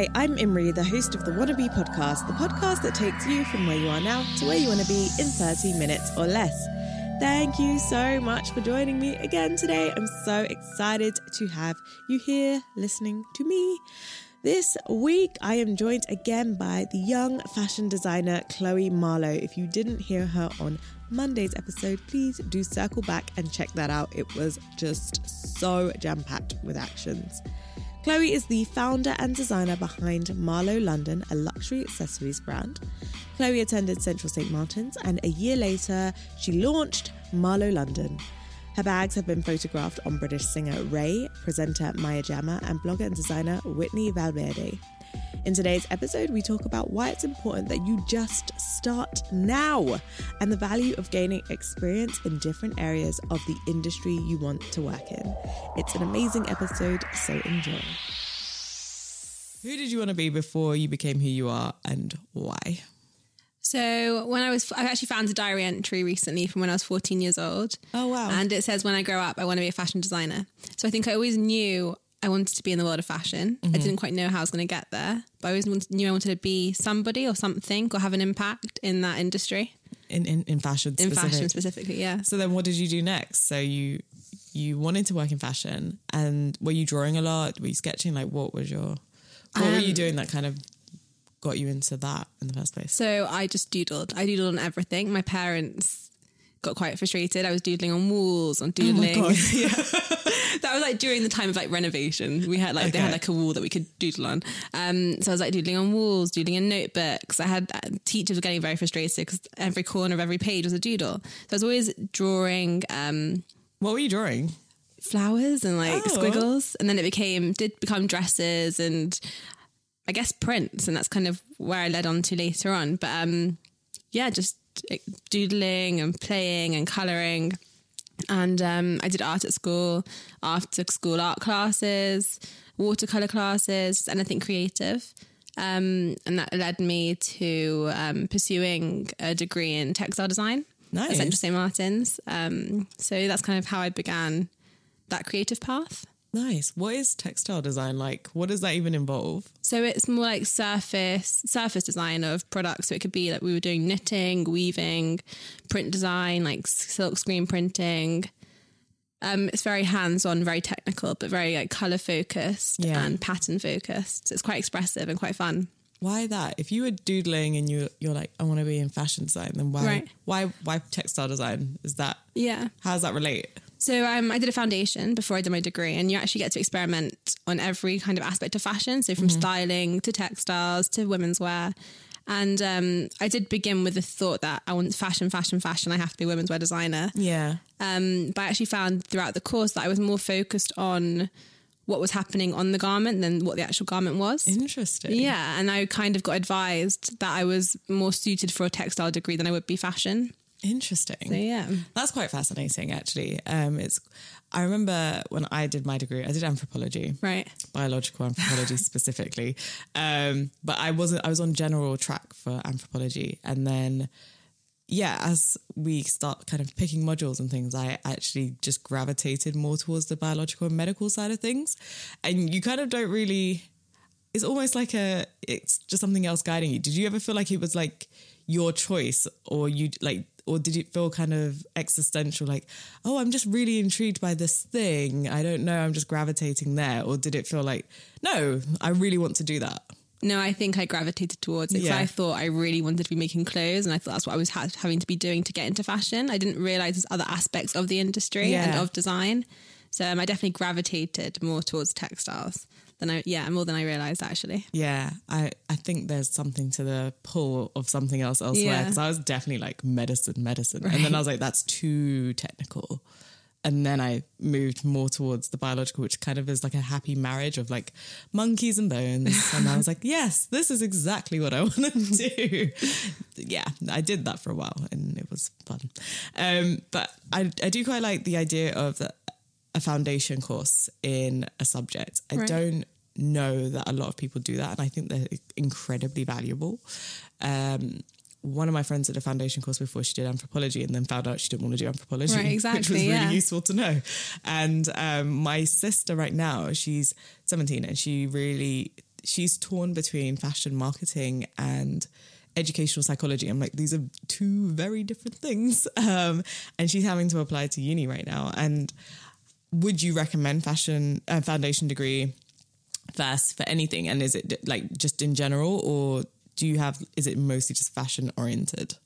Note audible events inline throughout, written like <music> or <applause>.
Hi, I'm Imri, the host of the Wannabe podcast, the podcast that takes you from where you are now to where you want to be in 30 minutes or less. Thank you so much for joining me again today. I'm so excited to have you here listening to me. This week, I am joined again by the young fashion designer Chloe Marlowe. If you didn't hear her on Monday's episode, please do circle back and check that out. It was just so jam packed with actions. Chloe is the founder and designer behind Marlow London, a luxury accessories brand. Chloe attended Central St. Martin's, and a year later, she launched Marlow London. Her bags have been photographed on British singer Raye, presenter Maya Jama, and blogger and designer Whitney Valverde. In today's episode, we talk about why it's important that you just start now and the value of gaining experience in different areas of the industry you want to work in. It's an amazing episode, so enjoy. Who did you want to be before you became who you are and why? So when I was, I actually found a diary entry recently from when I was 14 years old. Oh, wow. And it says, when I grow up, I want to be a fashion designer. So I think I always knew I wanted to be in the world of fashion. I didn't quite know how I was going to get there, but I always wanted, knew I wanted to be somebody or something or have an impact in that industry, In in, in fashion in specific. fashion specifically. Yeah. So then what did you do next? So you you wanted to work in fashion and were you drawing a lot? Were you sketching? Like what was your what were you Um, doing that kind of got you into that in the first place? So I just doodled. I doodled on everything. My parents got quite frustrated. I was doodling on walls, on doodling. <laughs> Yeah, that was like during the time of like renovation. We had like they had like a wall that we could doodle on. Um, so I was like doodling on walls, doodling in notebooks. I had uh, teachers were getting very frustrated because every corner of every page was a doodle. So I was always drawing um, What were you drawing? flowers and like Oh. squiggles, and then it became did become dresses and I guess prints, and that's kind of where I led on to later on. But um, yeah, just doodling and playing and colouring. And um, I did art at school, after school art classes, watercolor classes, anything creative. Um, and that led me to um, pursuing a degree in textile design Nice. at Central St. Martin's. Um, so that's kind of how I began that creative path. Nice. What is textile design like? What does that even involve? So it's more like surface surface design of products. So it could be like we were doing knitting, weaving, print design, like silk screen printing. Um, it's very hands on, very technical, but very like color focused Yeah. and pattern focused. So it's quite expressive and quite fun. Why that? If you were doodling and you you're like, I want to be in fashion design, then why Right. why why textile design? Is that Yeah. how does that relate? So um, I did a foundation before I did my degree, and you actually get to experiment on every kind of aspect of fashion. So from styling to textiles to women's wear. And um, I did begin with the thought that I want fashion, fashion, fashion. I have to be a women's wear designer. Yeah. Um, but I actually found throughout the course that I was more focused on what was happening on the garment than what the actual garment was. Interesting. Yeah, and I kind of got advised that I was more suited for a textile degree than I would be fashion. Interesting. So yeah. That's quite fascinating, actually. Um, it's. I remember when I did my degree, I did anthropology, Right. biological anthropology <laughs> specifically. Um, but I wasn't. I was on general track for anthropology, and then, yeah, as we start kind of picking modules and things, I actually just gravitated more towards the biological and medical side of things, and you kind of don't really. It's almost like a. It's just something else guiding you. Did you ever feel like it was like? your choice or you like or did it feel kind of existential like oh i'm just really intrigued by this thing. I don't know. I'm just gravitating there. Or did it feel like no i really want to do that? No, I think I gravitated towards it because Yeah. I thought I really wanted to be making clothes, and I thought that's what I was ha- having to be doing to get into fashion. I didn't realize there's other aspects of the industry and of design, so um, I definitely gravitated more towards textiles than I yeah more than I realized actually. yeah i i think there's something to the pull of something else elsewhere Yeah. because i was definitely like medicine medicine and then i was like that's too technical and then I moved more towards the biological, which kind of is like a happy marriage of like monkeys and bones. And I was like, <laughs> yes, this is exactly what I <laughs> want to do. yeah, I did that for a while and it was fun. Um, but I, I do quite like the idea of the, a foundation course in a subject. I Right. don't know that a lot of people do that. And I think they're incredibly valuable. Um, one of my friends did a foundation course before she did anthropology and then found out she didn't want to do anthropology, Right, <laughs> which was exactly, really yeah. useful to know. And um, my sister right now, she's 17 and she really, she's torn between fashion marketing and educational psychology. I'm like, these are two very different things. <laughs> Um, and she's having to apply to uni right now. And would you recommend fashion uh, foundation degree first for anything? And is it like just in general or do you have, is it mostly just fashion oriented?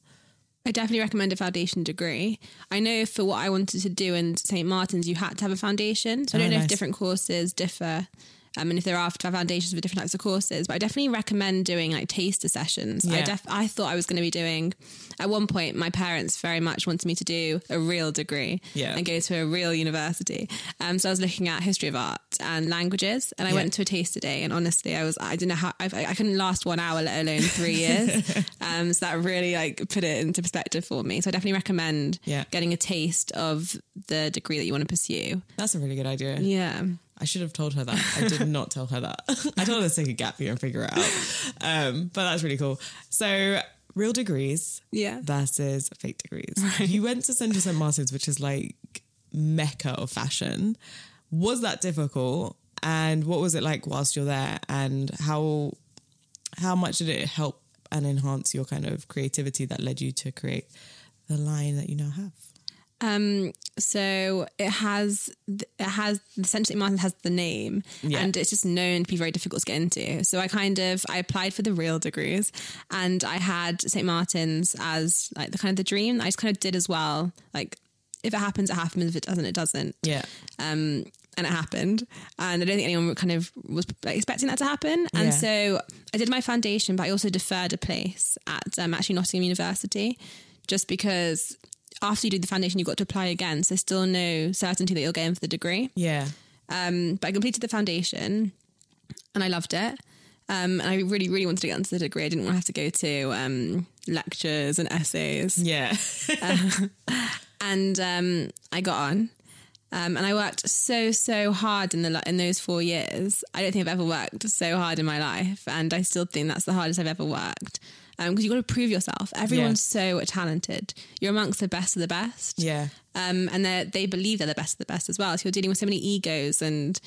I definitely recommend a foundation degree. I know for what I wanted to do in St. Martin's, you had to have a foundation. So I Oh, don't know nice. if different courses differ. Um, and if there are foundations for different types of courses, but I definitely recommend doing like taster sessions. I def- I thought I was going to be doing. At one point, my parents very much wanted me to do a real degree Yeah. and go to a real university. Um, so I was looking at history of art and languages, and I Yeah. went to a taster day. And honestly, I was I didn't know how I, I couldn't last one hour, let alone three years. <laughs> um, so that really like put it into perspective for me. So I definitely recommend Yeah. getting a taste of the degree that you want to pursue. That's a really good idea. Yeah. I should have told her that. I did not tell her that. <laughs> I told her to take a gap year and figure it out. Um, but that's really cool. So, real degrees Yeah. versus fake degrees. You went to Central St. Martin's, which is like mecca of fashion. Was that difficult? And what was it like whilst you're there? And how how much did it help and enhance your kind of creativity that led you to create the line that you now have? Um, so it has it has essentially Martin has the name, Yeah. and it's just known to be very difficult to get into. So I kind of I applied for the real degrees, and I had St Martin's as like the kind of the dream. I just kind of did as well. Like if it happens, it happens. If it doesn't, it doesn't. Yeah. um, and it happened. And I don't think anyone kind of was expecting that to happen. And Yeah. so I did my foundation, but I also deferred a place at um, actually Nottingham University, just because after you do the foundation, you've got to apply again. So there's still no certainty that you'll get in for the degree. Yeah. Um, but I completed the foundation, and I loved it. Um, and I really, really wanted to get into the degree. I didn't want to have to go to um, lectures and essays Yeah. <laughs> and um, I got on. Um, and I worked so so hard in the in those four years. I don't think I've ever worked so hard in my life, and I still think that's the hardest I've ever worked. Because you've got to prove yourself. Everyone's so talented. You're amongst the best of the best. Yeah. Um, and they they believe they're the best of the best as well. So you're dealing with so many egos and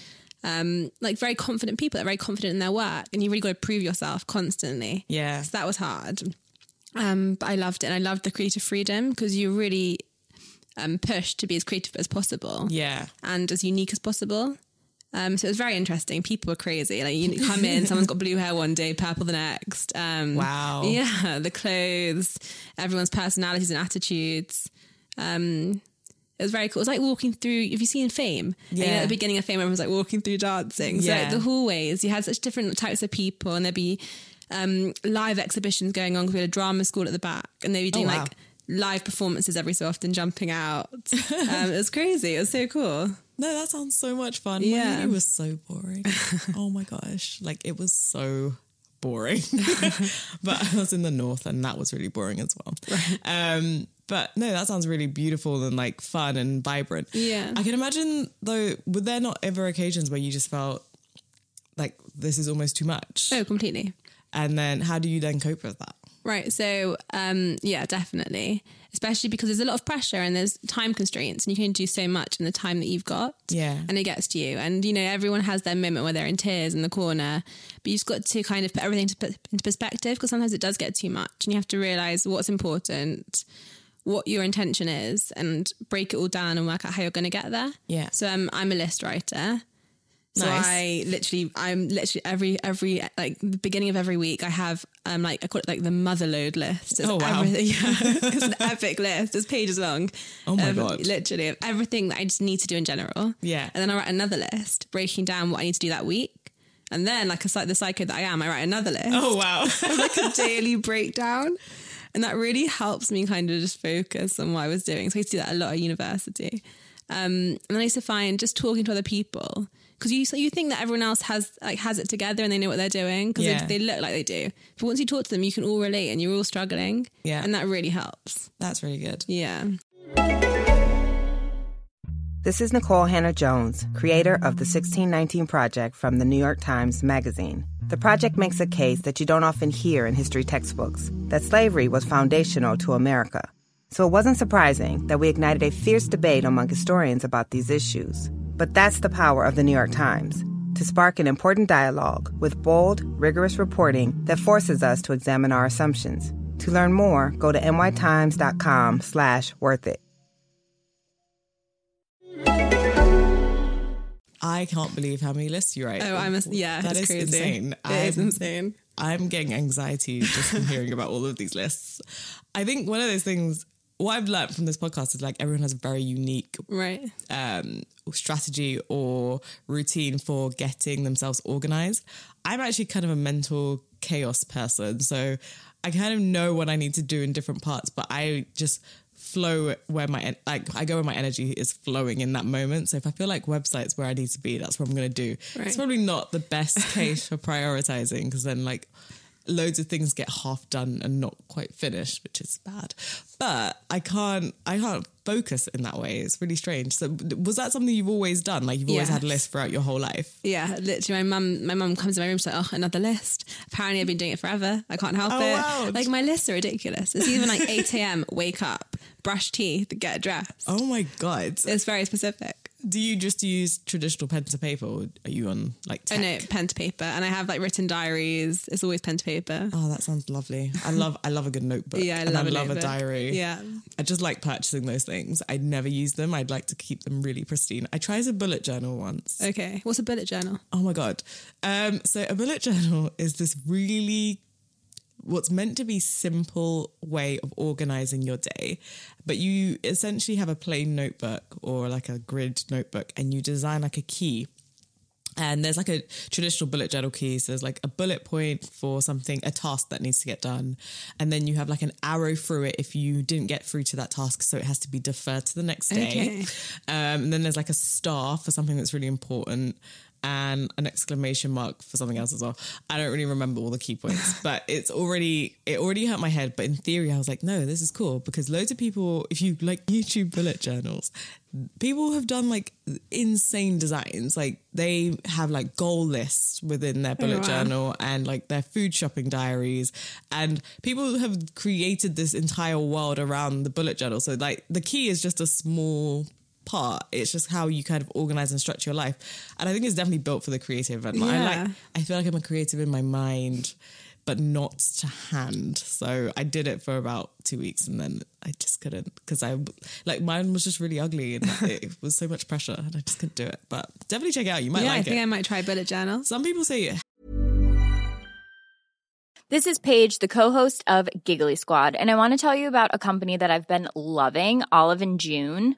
um, like very confident people that are very confident in their work, and you really got to prove yourself constantly. Yeah. So that was hard. Um, but I loved it. And I loved the creative freedom because you really um, pushed to be as creative as possible Yeah. and as unique as possible. Um, so it was very interesting. People were crazy. Like you come in, <laughs> someone's got blue hair one day, purple the next. Um, Wow. Yeah, the clothes, everyone's personalities and attitudes. Um, it was very cool. It was like walking through. Have you seen Fame? And, you know, Yeah. at the beginning of Fame, everyone was like walking through dancing. So Yeah. the hallways, you had such different types of people, and there'd be um, live exhibitions going on. 'cause We had a drama school at the back, and they'd be doing Oh, wow. like live performances every so often, jumping out. <laughs> um, it was crazy. It was so cool. No, that sounds so much fun. Yeah. it was so boring. <laughs> oh my gosh. Like it was so boring. <laughs> but I was in the north and that was really boring as well. Um, but no, that sounds really beautiful and like fun and vibrant. Yeah. I can imagine though, were there not ever occasions where you just felt like this is almost too much? Oh, completely. And then how do you then cope with that? Right. So, um, yeah, definitely. Especially because there's a lot of pressure and there's time constraints, and you can do so much in the time that you've got. Yeah. And it gets to you. And, you know, everyone has their moment where they're in tears in the corner, but you've got to kind of put everything to put into perspective because sometimes it does get too much, and you have to realize what's important, what your intention is and break it all down and work out how you're going to get there. Yeah. So um, I'm a list writer. So Nice. I literally, I'm literally every every like the beginning of every week, I have um like I call it like the mother load list. It's Oh, wow. everything- <laughs> yeah, <laughs> it's an epic list. It's pages long. Oh my God. Literally of everything that I just need to do in general. Yeah. and then I write another list breaking down what I need to do that week, and then like a like the psycho that I am, I write another list Oh wow. <laughs> like a daily breakdown. And that really helps me kind of just focus on what I was doing. So I used to do that a lot at university. Um, and then I used to find just talking to other people because you you think that everyone else has like has it together and they know what they're doing because Yeah. they, they look like they do. But once you talk to them, you can all relate and you're all struggling. Yeah. and that really helps. That's really good. Yeah. This is Nikole Hannah-Jones, creator of the 1619 Project from the New York Times Magazine. The project makes a case that you don't often hear in history textbooks that slavery was foundational to America. So it wasn't surprising that we ignited a fierce debate among historians about these issues. But that's the power of the New York Times to spark an important dialogue with bold, rigorous reporting that forces us to examine our assumptions. To learn more, go to nytimes.com slash worth it. I can't believe how many lists you write. Oh, I'm a, yeah. That it's is crazy. insane. It is I'm- insane. I'm getting anxiety just from hearing about all of these lists. I think one of those things, what I've learned from this podcast is like everyone has a very unique Right. um, strategy or routine for getting themselves organized. I'm actually kind of a mental chaos person. So I kind of know what I need to do in different parts, but I just flow where my like I go where my energy is flowing in that moment. So if I feel like websites where I need to be, that's what I'm going to do. Right. It's probably not the best case for prioritizing because then like loads of things get half done and not quite finished, which is bad. But I can't I can't focus in that way. It's really strange. So was that something you've always done? Like you've always had a Yes. list throughout your whole life? Yeah, literally, my mum, my mum comes in my room. She's like, "Oh, another list." Apparently, I've been doing it forever. I can't help Oh, it. wow. Like my lists are ridiculous. It's even like eight a.m. Wake up, brush teeth, get dressed. Oh my god. It's very specific. Do you just use traditional pen to paper or are you on like I tech? know pen to paper, and I have like written diaries. It's always pen to paper. Oh, that sounds lovely. I love I love a good notebook. Yeah, I love I a love a diary. Yeah. I just like purchasing those things. I'd never use them. I'd like to keep them really pristine. I tried a bullet journal once. Okay, what's a bullet journal? Oh my god. Um, so a bullet <laughs> journal is this really what's meant to be simple way of organizing your day, but you essentially have a plain notebook or like a grid notebook and you design like a key and there's like a traditional bullet journal key. So there's like a bullet point for something, a task that needs to get done. And then you have like an arrow through it if you didn't get through to that task. So it has to be deferred to the next day. Okay. Um, and then there's like a star for something that's really important and an exclamation mark for something else as well. I don't really remember all the key points, <laughs> but it's already, it already hurt my head. But in theory, I was like, no, this is cool because loads of people, if you like YouTube bullet journals, people have done like insane designs. Like they have like goal lists within their bullet oh, wow. journal and like their food shopping diaries. And people have created this entire world around the bullet journal. So like the key is just a small part. It's just how you kind of organize and structure your life. And I think it's definitely built for the creative. And I like I feel like I'm a creative in my mind. But not to hand. So I did it for about two weeks and then I just couldn't because I, like, mine was just really ugly and <laughs> it was so much pressure and I just couldn't do it. But definitely check it out. You might yeah, I think it. I might try bullet journals. Some people say This is Paige, the co-host of Giggly Squad, and I want to tell you about a company that I've been loving, Olive and June.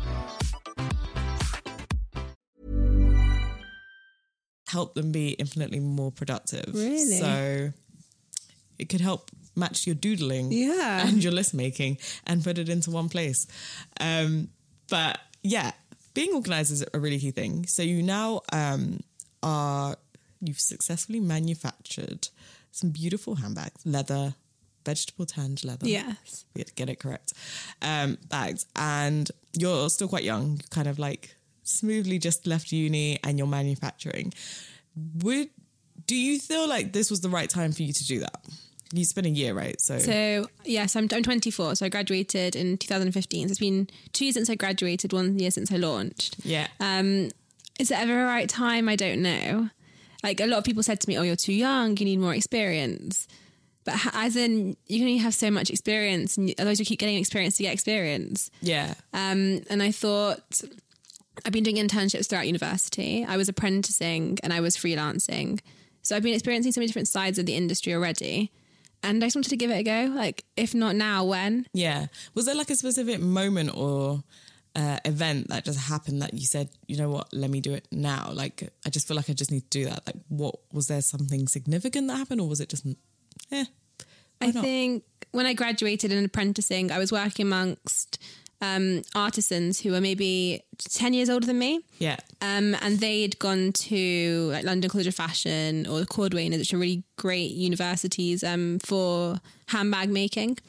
Help them be infinitely more productive. Really? So it could help match your doodling Yeah. and your list making and put it into one place. Um, but yeah, being organized is a really key thing. So you now um, are, you've successfully manufactured some beautiful handbags, leather, vegetable tanned leather. Yes. We had to get it correct. Um, bags. And you're still quite young, kind of like smoothly just left uni and you're manufacturing. Would do you feel like this was the right time for you to do that? You spent a year, right? So, So yes, I'm, I'm 24. So I graduated in 2015. So it's been two years since I graduated, one year since I launched. yeah. Um, is it ever a right time? I don't know. Like a lot of people said to me, "Oh, you're too young. You need more experience." But as in, you can only have so much experience, and otherwise you keep getting experience to get experience. yeah. Um, and I thought I've been doing internships throughout university. I was apprenticing and I was freelancing. So I've been experiencing so many different sides of the industry already. And I just wanted to give it a go. Like, if not now, when? Yeah. Was there like a specific moment or uh, event that just happened that you said, you know what, let me do it now? Like, I just feel like I just need to do that. Like, what was there something significant that happened, or was it just, eh? I not? think when I graduated in apprenticing, I was working amongst um, artisans who were maybe 10 years older than me. Yeah. Um, and they'd gone to like London College of Fashion or the Cordwainers, which are really great universities um, for handbag making.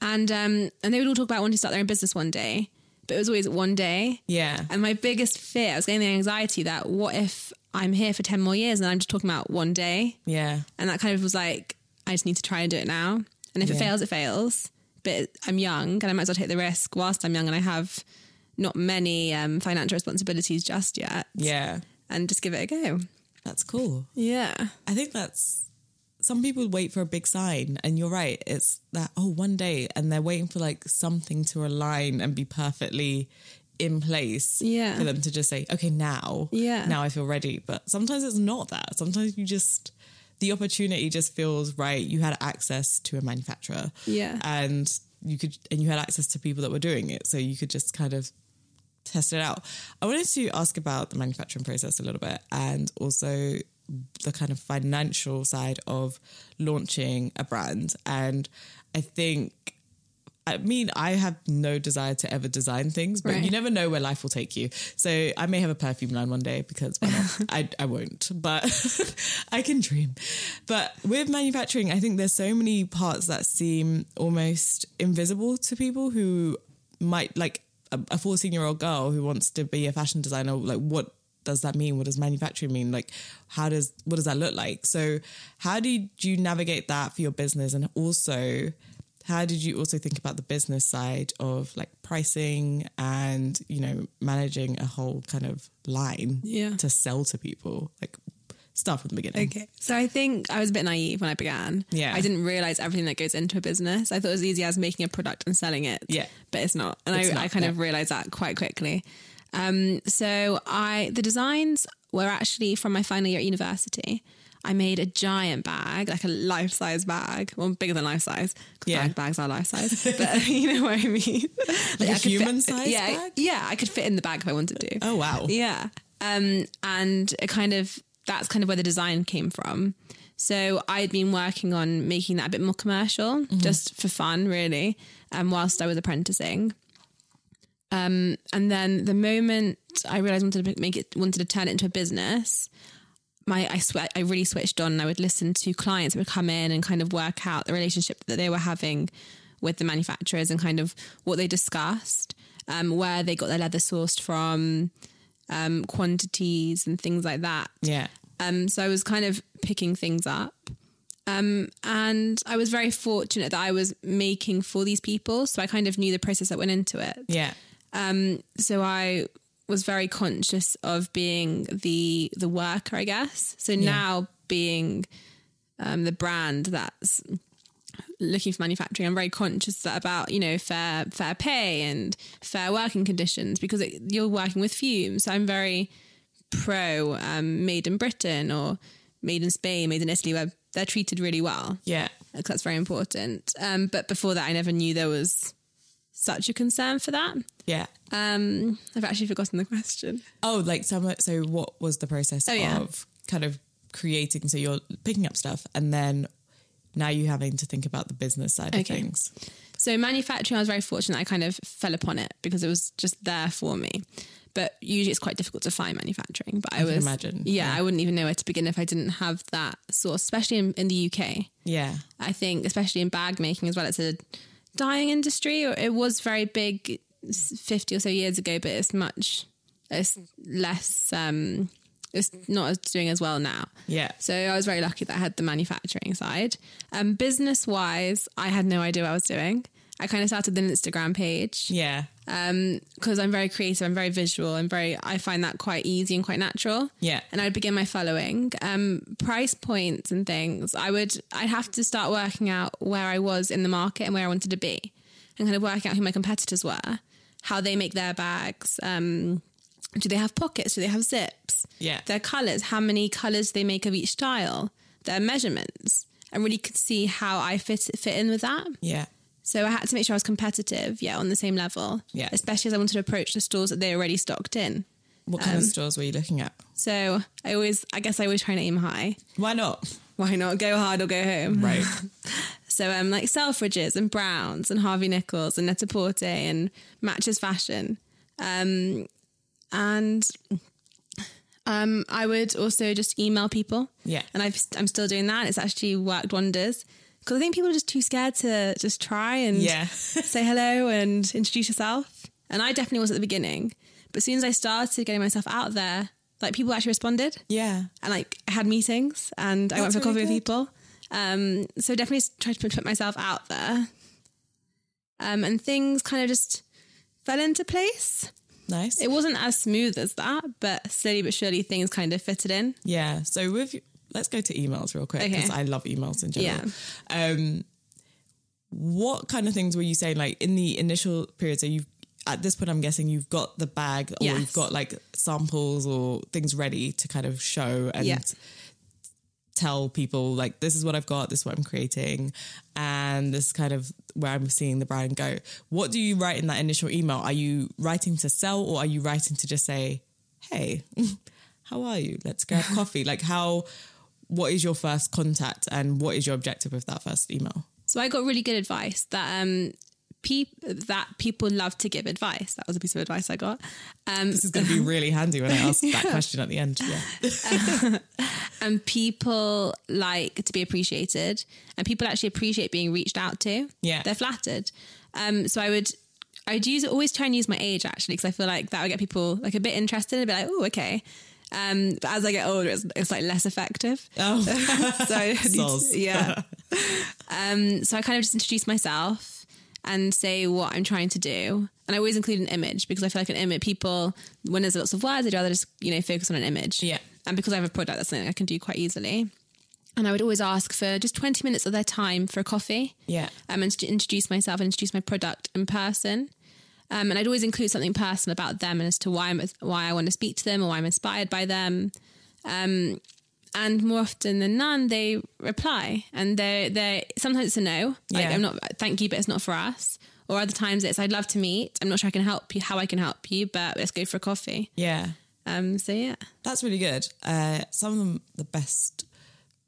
And um, and they would all talk about wanting to start their own business one day, but it was always one day. Yeah. And my biggest fear, I was getting the anxiety that what if I'm here for 10 more years and I'm just talking about one day? Yeah. And that kind of was like, I just need to try and do it now. And if it fails, it fails. But I'm young and I might as well take the risk whilst I'm young and I have not many um, financial responsibilities just yet. Yeah. And just give it a go. That's cool. Yeah. I think that's some people wait for a big sign, and you're right. It's that oh, one day, and they're waiting for like something to align and be perfectly in place Yeah. for them to just say, okay, now, Yeah. now I feel ready. But sometimes it's not that. Sometimes you just the opportunity just feels right. You had access to a manufacturer, Yeah. and you could, and you had access to people that were doing it, so you could just kind of test it out. I wanted to ask about the manufacturing process a little bit and also the kind of financial side of launching a brand. And I think, I mean, I have no desire to ever design things, but Right. you never know where life will take you. So I may have a perfume line one day because why not? <laughs> I, I won't, but <laughs> I can dream. But with manufacturing, I think there's so many parts that seem almost invisible to people who might like a 14 year old girl who wants to be a fashion designer. Like, what does that mean? What does manufacturing mean? Like, how does, what does that look like? So, how did you navigate that for your business? And also, how did you also think about the business side of like pricing and, you know, managing a whole kind of line Yeah. to sell to people? Like, start from the beginning. Okay. So I think I was a bit naive when I began. Yeah. I didn't realize everything that goes into a business. I thought it was easy as making a product and selling it. Yeah. But it's not. And It's I, not, I kind yeah. of realized that quite quickly. Um, so I the designs were actually from my final year at university. I made a giant bag, like a life size bag, well, bigger than life size. Yeah. bag bags are life size, <laughs> but <laughs> you know what I mean. Like a I could fit- human-sized yeah, bag? Yeah, I could fit in the bag if I wanted to. Oh, wow. Yeah. Um, and it kind of that's kind of where the design came from. So I'd been working on making that a bit more commercial, Mm-hmm. just for fun, really, um, whilst I was apprenticing. Um, and then the moment I realized I wanted to make it, wanted to turn it into a business, my I sweat I really switched on. and I would listen to clients that would come in and kind of work out the relationship that they were having with the manufacturers and kind of what they discussed, um, where they got their leather sourced from, um, quantities and things like that. Yeah. Um, so I was kind of picking things up. Um, and I was very fortunate that I was making for these people. So I kind of knew the process that went into it. Yeah. Um, so I was very conscious of being the the worker, I guess. So now being um, the brand that's looking for manufacturing, I'm very conscious that about you know fair fair pay and fair working conditions because it, you're working with fumes. So I'm very pro um, made in Britain or made in Spain, made in Italy, where they're treated really well. Yeah. Because that's very important. Um, but before that, I never knew there was such a concern for that. Yeah. Um, I've actually forgotten the question. Oh, like some. So, what was the process Oh, yeah. of kind of creating? So you're picking up stuff, and then now you're having to think about the business side of things. So manufacturing, I was very fortunate. I kind of fell upon it because it was just there for me. But usually, it's quite difficult to find manufacturing. But I, can was imagine, Yeah, yeah. I wouldn't even know where to begin if I didn't have that source, especially in, in the UK. Yeah. I think, especially in bag making as well, it's a dying industry. Or it was very big s- fifty or so years ago, but it's much, it's less. Um, it's not doing as well now. Yeah. So I was very lucky that I had the manufacturing side. Um, business wise, I had no idea what I was doing. I kind of started an Instagram page Yeah. Um, because I'm very creative. I'm very visual. I'm very. I find that quite easy and quite natural. Yeah. And I'd begin my following. Um, price points and things. I would. I'd have to start working out where I was in the market and where I wanted to be, and kind of working out who my competitors were, how they make their bags. Um, do they have pockets? Do they have zips? Yeah. Their colors. How many colors they make of each style? Their measurements. And really could see how I fit fit in with that. Yeah. So I had to make sure I was competitive, yeah, on the same level. Yeah. Especially as I wanted to approach the stores that they already stocked in. What kind Um, of stores were you looking at? So I always, I guess I always try to aim high. Why not? Why not go hard or go home? Right. <laughs> So um, like Selfridges and Browns and Harvey Nichols and Net-a-Porter and Matches Fashion. Um, and um, I would also just email people. Yeah. And I've, I'm still doing that. It's actually worked wonders. Because I think people are just too scared to just try and Yeah. <laughs> say hello and introduce yourself. And I definitely was at the beginning. But as soon as I started getting myself out there, like people actually responded yeah. and like I had meetings and I went for That's coffee really with people. Um, so definitely tried to put, myself out there. Um, and things kind of just fell into place. Nice. It wasn't as smooth as that, but slowly but surely things kind of fitted in. Yeah. So with let's go to emails real quick because Okay. I love emails in general. Um, what kind of things were you saying like in the initial period? So you've at this point, I'm guessing you've got the bag or Yes. you've got like samples or things ready to kind of show and Yeah. tell people like this is what I've got, this is what I'm creating, and this is kind of where I'm seeing the brand go. What do you write in that initial email? Are you writing to sell or are you writing to just say, "Hey, <laughs> how are you? Let's grab <laughs> coffee." Like how? What is your first contact and what is your objective with that first email? So I got really good advice that um, peop- that people love to give advice. That was a piece of advice I got. Um, This is going to be really handy when I ask that <laughs> question at the end. Yeah. <laughs> and people like to be appreciated and people actually appreciate being reached out to Yeah. they're flattered um so i would i'd use always try and use my age actually because i feel like that would get people like a bit interested and be like oh okay um but as i get older it's, it's like less effective Oh, <laughs> so to- yeah um so i kind of just introduce myself and say what i'm trying to do and i always include an image because i feel like an image people when there's lots of words i'd rather just you know focus on an image Yeah. and because i have a product that's something i can do quite easily and i would always ask for just 20 minutes of their time for a coffee Yeah. um, and to introduce myself and introduce my product in person um, and I'd always include something personal about them and as to why I'm, why I want to speak to them or why I'm inspired by them. Um, and more often than none, they reply, and they they sometimes it's a no, like Yeah. I'm not, thank you, but it's not for us. Or other times it's I'd love to meet. I'm not sure I can help you, how I can help you, but let's go for a coffee. Yeah. Um, so yeah, That's really good. Uh, some of the, the best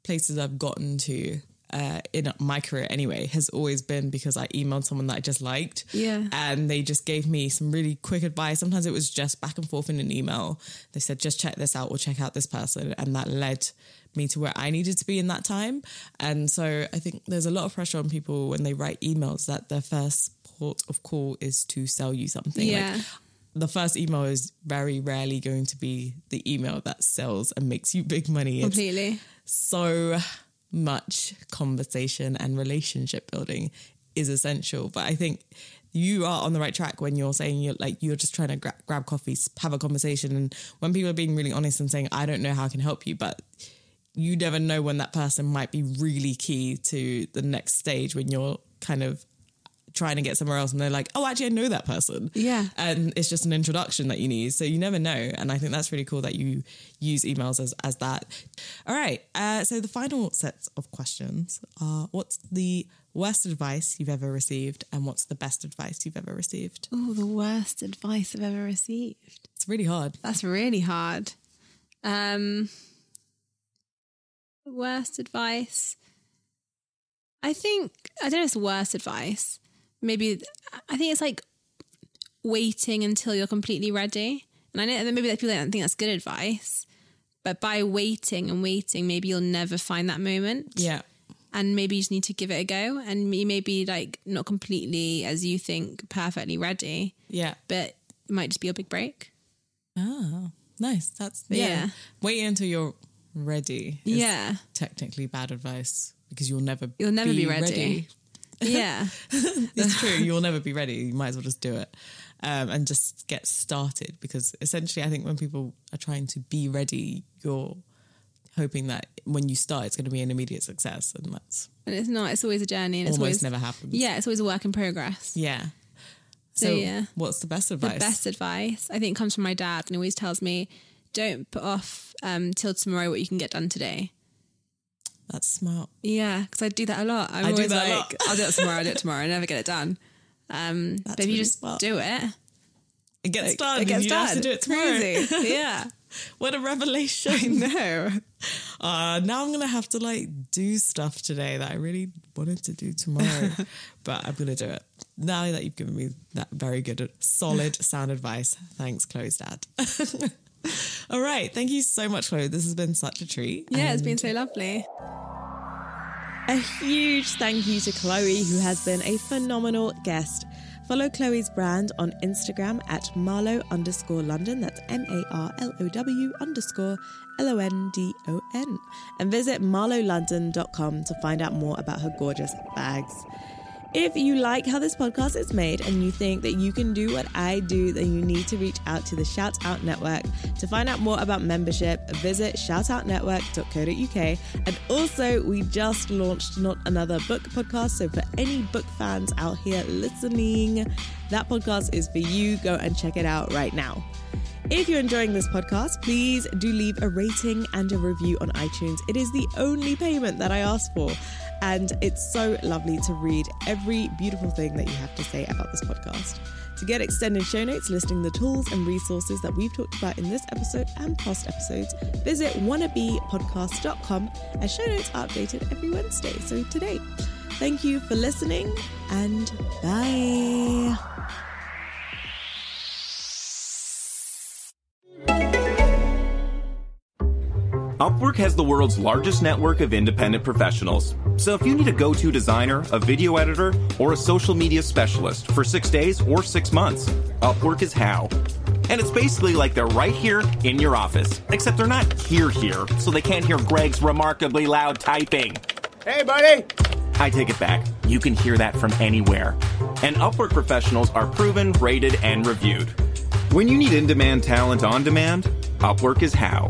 places I've gotten to uh, in my career anyway has always been because I emailed someone that I just liked. Yeah. And they just gave me some really quick advice. Sometimes it was just back and forth in an email. They said, just check this out or check out this person. And that led me to where I needed to be in that time. And so I think there's a lot of pressure on people when they write emails that their first port of call is to sell you something. Yeah. Like, the first email is very rarely going to be the email that sells and makes you big money. It's completely. so much conversation and relationship building is essential. But I think you are on the right track when you're saying you're like you're just trying to gra- grab coffees, have a conversation, and when people are being really honest and saying, "I don't know how I can help you," but you never know when that person might be really key to the next stage when you're kind of trying to get somewhere else and they're like, oh, actually, I know that person. Yeah. And it's just an introduction that you need. So you never know. And I think that's really cool that you use emails as, as that. All right. Uh, so the final sets of questions are what's the worst advice you've ever received and what's the best advice you've ever received? Oh, the worst advice I've ever received. It's really hard. That's really hard. Um, the worst advice. I think I don't know. It's worst advice. Maybe I think it's like waiting until you're completely ready. And I know that maybe that people don't think that's good advice, but by waiting and waiting, maybe you'll never find that moment. Yeah. And maybe you just need to give it a go. And you may be like not completely as you think perfectly ready, Yeah. but it might just be a big break. Oh, nice. That's yeah. yeah. Wait until you're ready. is Yeah. Technically bad advice because you'll never You'll never be ready. Yeah. <laughs> it's true. <laughs> You'll never be ready. You might as well just do it um, and just get started because essentially, I think when people are trying to be ready, you're hoping that when you start, it's going to be an immediate success, and that's And it's not, it's always a journey and it's almost always never happens. Yeah, it's always a work in progress. Yeah. So, So, yeah. what's the best advice? The best advice I think comes from my dad and he always tells me, Don't put off um, till tomorrow what you can get done today. That's smart. Yeah, because I do that a lot. I'm I do always like, lot. I'll do it tomorrow, I'll do it <laughs> tomorrow. I never get it done. Um, but if you just smart. do it, It gets done. it gets done. have to do it tomorrow. Crazy. <laughs> yeah. What a revelation. No. <laughs> Uh, now I'm going to have to like do stuff today that I really wanted to do tomorrow, but I'm going to do it. Now that you've given me that very good, solid sound advice. Thanks, Chloe's dad. <laughs> All right. Thank you so much, Chloe. This has been such a treat. Yeah, it's been so lovely. A huge thank you to Chloe, who has been a phenomenal guest. Follow Chloe's brand on Instagram at Marlow underscore London. That's M A R L O W underscore L O N D O N. And visit marlowlondon.com to find out more about her gorgeous bags. If you like how this podcast is made and you think that you can do what I do, then you need to reach out to the Shout Out Network. To find out more about membership, visit shoutoutnetwork.co.uk. And also, we just launched Not Another Book podcast. So, for any book fans out here listening, that podcast is for you. Go and check it out right now. If you're enjoying this podcast, please do leave a rating and a review on iTunes. It is the only payment that I ask for. And it's so lovely to read every beautiful thing that you have to say about this podcast. To get extended show notes listing the tools and resources that we've talked about in this episode and past episodes, visit wannabepodcast.com as show notes are updated every Wednesday. So today, thank you for listening and bye. Upwork has the world's largest network of independent professionals. So if you need a go to designer, a video editor, or a social media specialist for six days or six months, Upwork is how. And it's basically like they're right here in your office, except they're not here here, so they can't hear Greg's remarkably loud typing. Hey, buddy! I take it back. You can hear that from anywhere. And Upwork professionals are proven, rated, and reviewed. When you need in demand talent on demand, Upwork is how.